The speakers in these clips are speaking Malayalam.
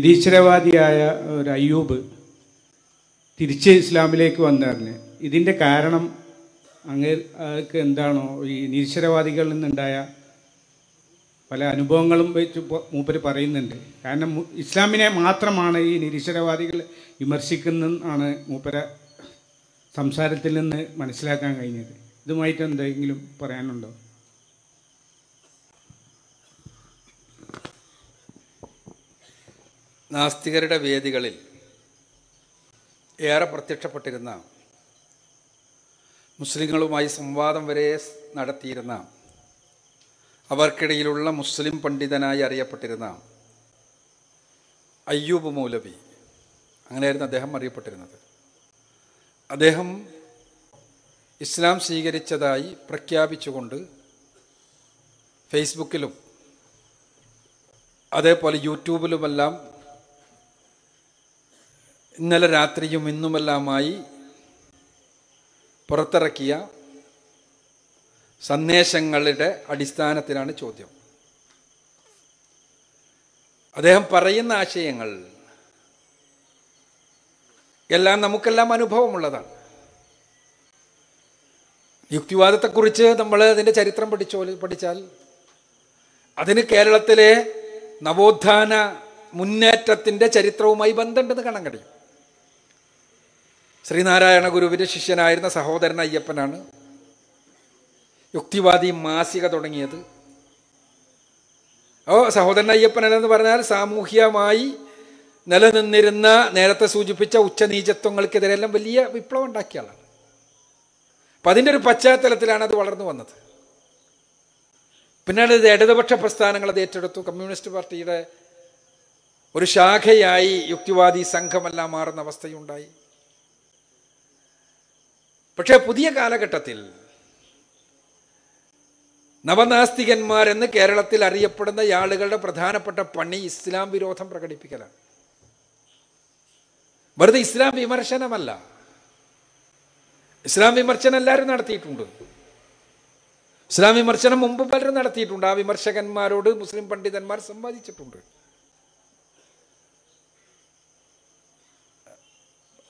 നിരീശ്വരവാദിയായ ഒരു അയ്യൂബ് തിരിച്ച് ഇസ്ലാമിലേക്ക് വന്നറിഞ്ഞ്. ഇതിന്റെ കാരണം അങ്ങേക്ക് എന്താണോ ഈ നിരീശ്വരവാദികളിൽ നിന്നുണ്ടായ പല അനുഭവങ്ങളും വെച്ച് മൂപ്പര് പറയുന്നുണ്ട്. കാരണം ഇസ്ലാമിനെ മാത്രമാണ് ഈ നിരീശ്വരവാദികൾ വിമർശിക്കുന്നതാണ് മൂപ്പര സംസാരത്തിൽ നിന്ന് മനസ്സിലാക്കാൻ കഴിഞ്ഞത്. ഇതുമായിട്ട് എന്തെങ്കിലും പറയാനുണ്ടോ? നാസ്തികരുടെ വേദികളിൽ ഏറെ പ്രത്യക്ഷപ്പെട്ടിരുന്ന മുസ്ലിങ്ങളുമായി സംവാദം വരെ നടത്തിയിരുന്ന അവർക്കിടയിലുള്ള മുസ്ലിം പണ്ഡിതനായി അറിയപ്പെട്ടിരുന്ന അയ്യൂബ് മൗലവി അങ്ങനെയായിരുന്നു അദ്ദേഹം അറിയപ്പെട്ടിരുന്നത്. അദ്ദേഹം ഇസ്ലാം സ്വീകരിച്ചതായി പ്രഖ്യാപിച്ചുകൊണ്ട് ഫേസ്ബുക്കിലും അതേപോലെ യൂട്യൂബിലുമെല്ലാം ഇന്നലെ രാത്രിയും ഇന്നുമെല്ലാമായി പുറത്തിറക്കിയ സന്ദേശങ്ങളുടെ അടിസ്ഥാനത്തിലാണ് ചോദ്യം. അദ്ദേഹം പറയുന്ന ആശയങ്ങൾ എല്ലാം നമുക്കെല്ലാം അനുഭവമുള്ളതാണ്. യുക്തിവാദത്തെക്കുറിച്ച് നമ്മൾ അതിന്റെ ചരിത്രം പഠിച്ചോ പഠിച്ചാൽ അതിന് കേരളത്തിലെ നവോത്ഥാന മുന്നേറ്റത്തിന്റെ ചരിത്രവുമായി ബന്ധമുണ്ടെന്ന് കാണാൻ കഴിയും. ശ്രീനാരായണ ഗുരുവിന്റെ ശിഷ്യനായിരുന്ന സഹോദരൻ അയ്യപ്പനാണ് യുക്തിവാദി മാസിക തുടങ്ങിയത്. ഓ സഹോദരൻ അയ്യപ്പൻ എന്ന് പറഞ്ഞാൽ സാമൂഹ്യമായി നിലനിന്നിരുന്ന നേരത്തെ സൂചിപ്പിച്ച ഉച്ചനീചത്വങ്ങൾക്കെതിരെല്ലാം വലിയ വിപ്ലവം ഉണ്ടാക്കിയ ആളാണ്. അപ്പം അതിന്റെ ഒരു പശ്ചാത്തലത്തിലാണ് അത് വളർന്നു വന്നത്. പിന്നീട് ഇത് ഇടതുപക്ഷ പ്രസ്ഥാനങ്ങൾ അത് ഏറ്റെടുത്തു. കമ്മ്യൂണിസ്റ്റ് പാർട്ടിയുടെ ഒരു ശാഖയായി യുക്തിവാദി സംഘമെല്ലാം മാറുന്ന അവസ്ഥയുണ്ടായി. പക്ഷേ പുതിയ കാലഘട്ടത്തിൽ നവനാസ്തികന്മാരെന്ന് കേരളത്തിൽ അറിയപ്പെടുന്ന ആളുകളുടെ പ്രധാനപ്പെട്ട പണി ഇസ്ലാം വിരോധം പ്രകടിപ്പിക്കലാണ്. വെറുതെ ഇസ്ലാം വിമർശനമല്ല. ഇസ്ലാം വിമർശനം എല്ലാവരും നടത്തിയിട്ടുണ്ട്. ഇസ്ലാം വിമർശനം മുമ്പ് പലരും നടത്തിയിട്ടുണ്ട്. ആ വിമർശകന്മാരോട് മുസ്ലിം പണ്ഡിതന്മാർ സംവാദിച്ചിട്ടുണ്ട്.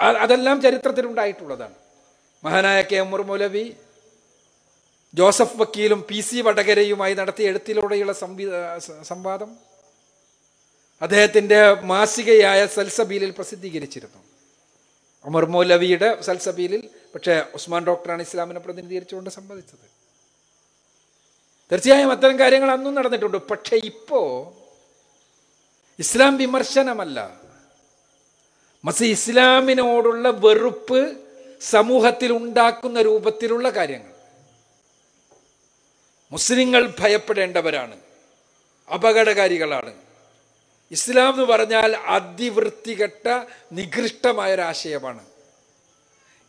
അതെല്ലാം ചരിത്രത്തിലുണ്ടായിട്ടുള്ളതാണ്. മഹാനായ കെ എം മൗലവി ജോസഫ് വക്കീലും പി സി വടകരയുമായി നടത്തിയ എഴുത്തിലൂടെയുള്ള സംവി സംവാദം അദ്ദേഹത്തിന്റെ മാസികയായ സൽസബീലിൽ പ്രസിദ്ധീകരിച്ചിരുന്നു. അമർ മൗലവിയുടെ സൽസബീലിൽ പക്ഷേ ഉസ്മാൻ ഡോക്ടറാണ് ഇസ്ലാമിനെ പ്രതിനിധീകരിച്ചുകൊണ്ട് സംവദിച്ചത്. തീർച്ചയായും അത്തരം കാര്യങ്ങൾ അന്നും നടന്നിട്ടുണ്ട്. പക്ഷേ ഇപ്പോൾ ഇസ്ലാം വിമർശനമല്ല. മസി ഇസ്ലാമിനോടുള്ള വെറുപ്പ് സമൂഹത്തിൽ ഉണ്ടാക്കുന്ന രൂപത്തിലുള്ള കാര്യങ്ങൾ. മുസ്ലിങ്ങൾ ഭയപ്പെടേണ്ടവരാണ്. അപകടകാരികളാണ്. ഇസ്ലാം എന്ന് പറഞ്ഞാൽ അതിവൃത്തികെട്ട നികൃഷ്ടമായ ഒരാശയമാണ്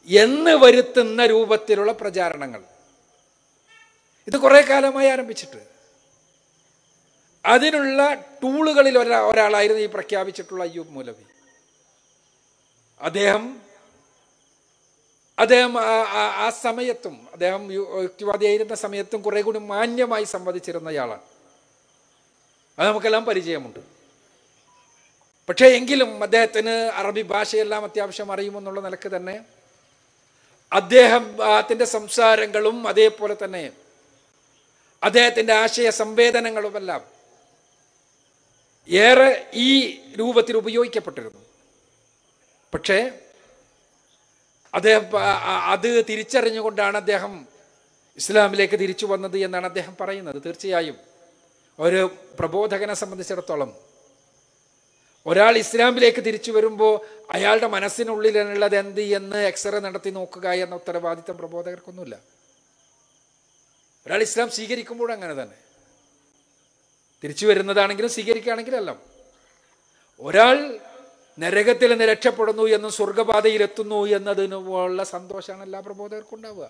എന്ന് വരുത്തുന്ന രൂപത്തിലുള്ള പ്രചാരണങ്ങൾ. ഇത് കുറെ കാലമായി ആരംഭിച്ചിട്ട്. അതിനുള്ള ടൂളുകളിൽ ഒരാ ഒരാളായിരുന്നു ഈ പ്രഖ്യാപിച്ചിട്ടുള്ള അയ്യൂബ് മൂലവി. അദ്ദേഹം അദ്ദേഹം ആ- സമയത്തും അദ്ദേഹം യുക്തിവാദിയായിരുന്ന സമയത്തും കുറെ കൂടി മാന്യമായി സംവദിച്ചിരുന്നയാളാണ് അത് നമുക്കെല്ലാം പരിചയമുണ്ട്. പക്ഷേ എങ്കിലും അദ്ദേഹത്തിന് അറബി ഭാഷയെല്ലാം അത്യാവശ്യം അറിയുമെന്നുള്ള നിലയ്ക്ക് തന്നെ അദ്ദേഹം അദ്ദേഹത്തിന്റെ സംസാരങ്ങളും അതേപോലെ തന്നെ അദ്ദേഹത്തിന്റെ ആശയ സംവേദനങ്ങളുമെല്ലാം ഏറെ ഈ രൂപത്തിൽ ഉപയോഗിക്കപ്പെട്ടിരുന്നു. പക്ഷേ അദ്ദേഹം അത് തിരിച്ചറിഞ്ഞുകൊണ്ടാണ് അദ്ദേഹം ഇസ്ലാമിലേക്ക് തിരിച്ചു വന്നത് എന്നാണ് അദ്ദേഹം പറയുന്നത് തീർച്ചയായും. ഒരു പ്രബോധകനെ സംബന്ധിച്ചിടത്തോളം ഒരാൾ ഇസ്ലാമിലേക്ക് തിരിച്ചു വരുമ്പോൾ അയാളുടെ മനസ്സിനുള്ളിലുള്ളത് എന്ത് എന്ന് എക്സ്റേ നടത്തി നോക്കുക എന്ന ഉത്തരവാദിത്തം പ്രബോധകർക്കൊന്നുമില്ല. ഒരാൾ ഇസ്ലാം സ്വീകരിക്കുമ്പോഴും അങ്ങനെ തന്നെ. തിരിച്ചു വരുന്നതാണെങ്കിലും സ്വീകരിക്കുകയാണെങ്കിലല്ല. ഒരാൾ നരകത്തിൽ നിന്ന് രക്ഷപ്പെടുന്നു എന്നും സ്വർഗപാതയിലെത്തുന്നു എന്നതിനുള്ള സന്തോഷമാണ് എല്ലാ പ്രബോധകർക്കും ഉണ്ടാവുക.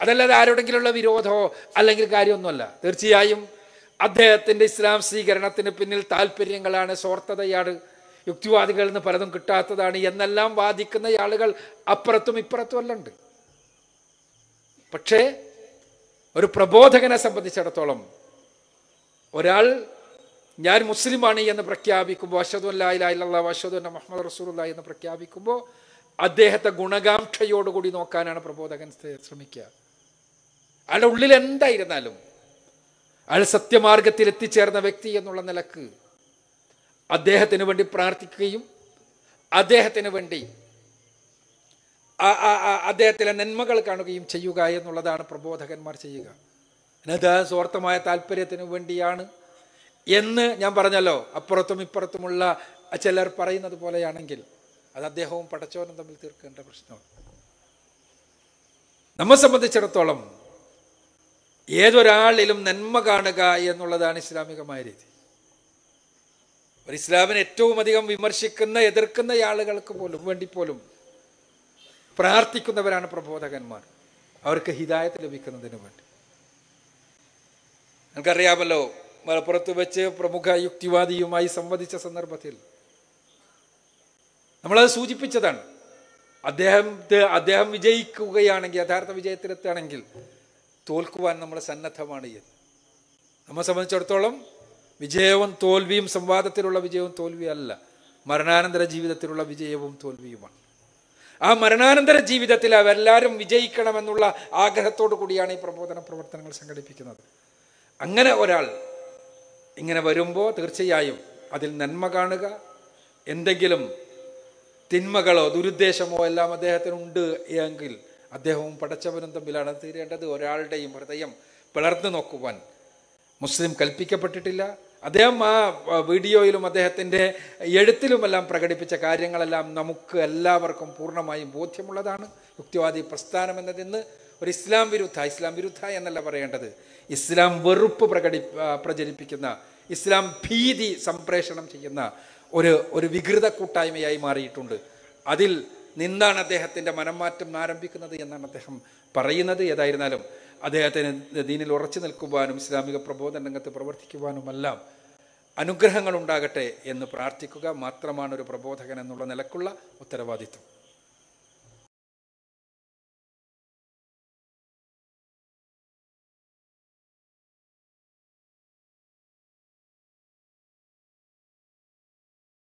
അതല്ലാതെ ആരോടെങ്കിലുള്ള വിരോധമോ അല്ലെങ്കിൽ കാര്യമൊന്നുമല്ല. തീർച്ചയായും അദ്ദേഹത്തിന്റെ ഇസ്ലാം സ്വീകരണത്തിന് പിന്നിൽ താല്പര്യങ്ങളാണ് സ്വാർത്ഥതയാണ് യുക്തിവാദികളിൽ നിന്ന് പലതും കിട്ടാത്തതാണ് എന്നെല്ലാം വാദിക്കുന്ന ആളുകൾ അപ്പുറത്തും ഇപ്പുറത്തും അല്ല ഉണ്ട് പക്ഷേ ഒരു പ്രബോധകനെ സംബന്ധിച്ചിടത്തോളം ഒരാൾ ഞാൻ മുസ്ലിമാണ് എന്ന് പ്രഖ്യാപിക്കുമ്പോൾ അഷദു അല്ലാ അഷദു അന്ന മുഹമ്മദ് റസൂലുള്ള എന്ന് പ്രഖ്യാപിക്കുമ്പോൾ അദ്ദേഹത്തെ ഗുണകാംക്ഷയോടുകൂടി നോക്കാനാണ് പ്രബോധകൻ ശ്രമിക്കുക. അയാളുടെ ഉള്ളിൽ എന്തായിരുന്നാലും അയാൾ സത്യമാർഗത്തിൽ എത്തിച്ചേർന്ന വ്യക്തി എന്നുള്ള നിലയ്ക്ക് അദ്ദേഹത്തിന് വേണ്ടി പ്രാർത്ഥിക്കുകയും അദ്ദേഹത്തിന് വേണ്ടി അദ്ദേഹത്തിലെ നന്മകൾ കാണുകയും ചെയ്യുക എന്നുള്ളതാണ് പ്രബോധകന്മാർ ചെയ്യുക. അതിനകത്ത് സ്വാർത്ഥമായ താല്പര്യത്തിന് വേണ്ടിയാണ് എന്ന് ഞാൻ പറഞ്ഞല്ലോ. അപ്പുറത്തും ഇപ്പുറത്തുമുള്ള ചിലർ പറയുന്നത് പോലെയാണെങ്കിൽ അത് അദ്ദേഹവും പടച്ചവനും തമ്മിൽ തീർക്കേണ്ട പ്രശ്നമാണ്. നമ്മെ സംബന്ധിച്ചിടത്തോളം ഏതൊരാളിലും നന്മ കാണുക എന്നുള്ളതാണ് ഇസ്ലാമികമായ രീതി. ഒരു ഇസ്ലാമിനെ ഏറ്റവും അധികം വിമർശിക്കുന്ന എതിർക്കുന്ന ആളുകൾക്ക് പോലും വേണ്ടി പോലും പ്രാർത്ഥിക്കുന്നവരാണ് പ്രബോധകന്മാർ. അവർക്ക് ഹിദായത്ത് ലഭിക്കുന്നതിന് വേണ്ടി. നിങ്ങൾക്കറിയാമല്ലോ മലപ്പുറത്ത് വെച്ച് പ്രമുഖ യുക്തിവാദിയുമായി സംവദിച്ച സന്ദർഭത്തിൽ നമ്മളത് സൂചിപ്പിച്ചതാണ്. അദ്ദേഹം അദ്ദേഹം വിജയിക്കുകയാണെങ്കിൽ യഥാർത്ഥ വിജയത്തിലെത്തുകയാണെങ്കിൽ തോൽക്കുവാൻ നമ്മൾ സന്നദ്ധമാണ് എന്ന്. നമ്മെ സംബന്ധിച്ചിടത്തോളം വിജയവും തോൽവിയും സംവാദത്തിലുള്ള വിജയവും തോൽവിയല്ല. മരണാനന്തര ജീവിതത്തിലുള്ള വിജയവും തോൽവിയുമാണ്. ആ മരണാനന്തര ജീവിതത്തിൽ അവരെല്ലാവരും വിജയിക്കണമെന്നുള്ള ആഗ്രഹത്തോടു കൂടിയാണ് ഈ പ്രബോധന പ്രവർത്തനങ്ങൾ സംഘടിപ്പിക്കുന്നത്. അങ്ങനെ ഒരാൾ ഇങ്ങനെ വരുമ്പോൾ തീർച്ചയായും അതിൽ നന്മ കാണുക. എന്തെങ്കിലും തിന്മകളോ ദുരുദ്ദേശമോ എല്ലാം അദ്ദേഹത്തിനുണ്ട് എങ്കിൽ അദ്ദേഹവും പടച്ചവനും തമ്മിലാണ് തീരേണ്ടത്. ഒരാളുടെയും ഹൃദയം പിളർന്നു നോക്കുവാൻ മുസ്ലിം കൽപ്പിക്കപ്പെട്ടിട്ടില്ല. അദ്ദേഹം ആ വീഡിയോയിലും അദ്ദേഹത്തിന്റെ എഴുത്തിലുമെല്ലാം പ്രകടിപ്പിച്ച കാര്യങ്ങളെല്ലാം നമുക്ക് എല്ലാവർക്കും പൂർണമായും ബോധ്യമുള്ളതാണ്. യുക്തിവാദി പ്രസ്ഥാനം എന്നതിന്ന് ഒരു ഇസ്ലാം വിരുദ്ധ ഇസ്ലാം വിരുദ്ധ എന്നല്ല പറയേണ്ടത്. ഇസ്ലാം വെറുപ്പ് പ്രകടി പ്രചരിപ്പിക്കുന്ന ഇസ്ലാം ഭീതി സംപ്രേഷണം ചെയ്യുന്ന ഒരു ഒരു വികൃത കൂട്ടായ്മയായി മാറിയിട്ടുണ്ട്. അതിൽ നിന്നാണ് അദ്ദേഹത്തിന്റെ മനംമാറ്റം ആരംഭിക്കുന്നത് എന്നാണ് അദ്ദേഹം പറയുന്നത്. ഏതായിരുന്നാലും അദ്ദേഹത്തിന് ദീനിൽ ഉറച്ചു നിൽക്കുവാനും ഇസ്ലാമിക പ്രബോധന രംഗത്ത് പ്രവർത്തിക്കുവാനുമെല്ലാം അനുഗ്രഹങ്ങൾ ഉണ്ടാകട്ടെ എന്ന് പ്രാർത്ഥിക്കുക മാത്രമാണ് ഒരു പ്രബോധകൻ എന്നുള്ള നിലക്കുള്ള ഉത്തരവാദിത്വം.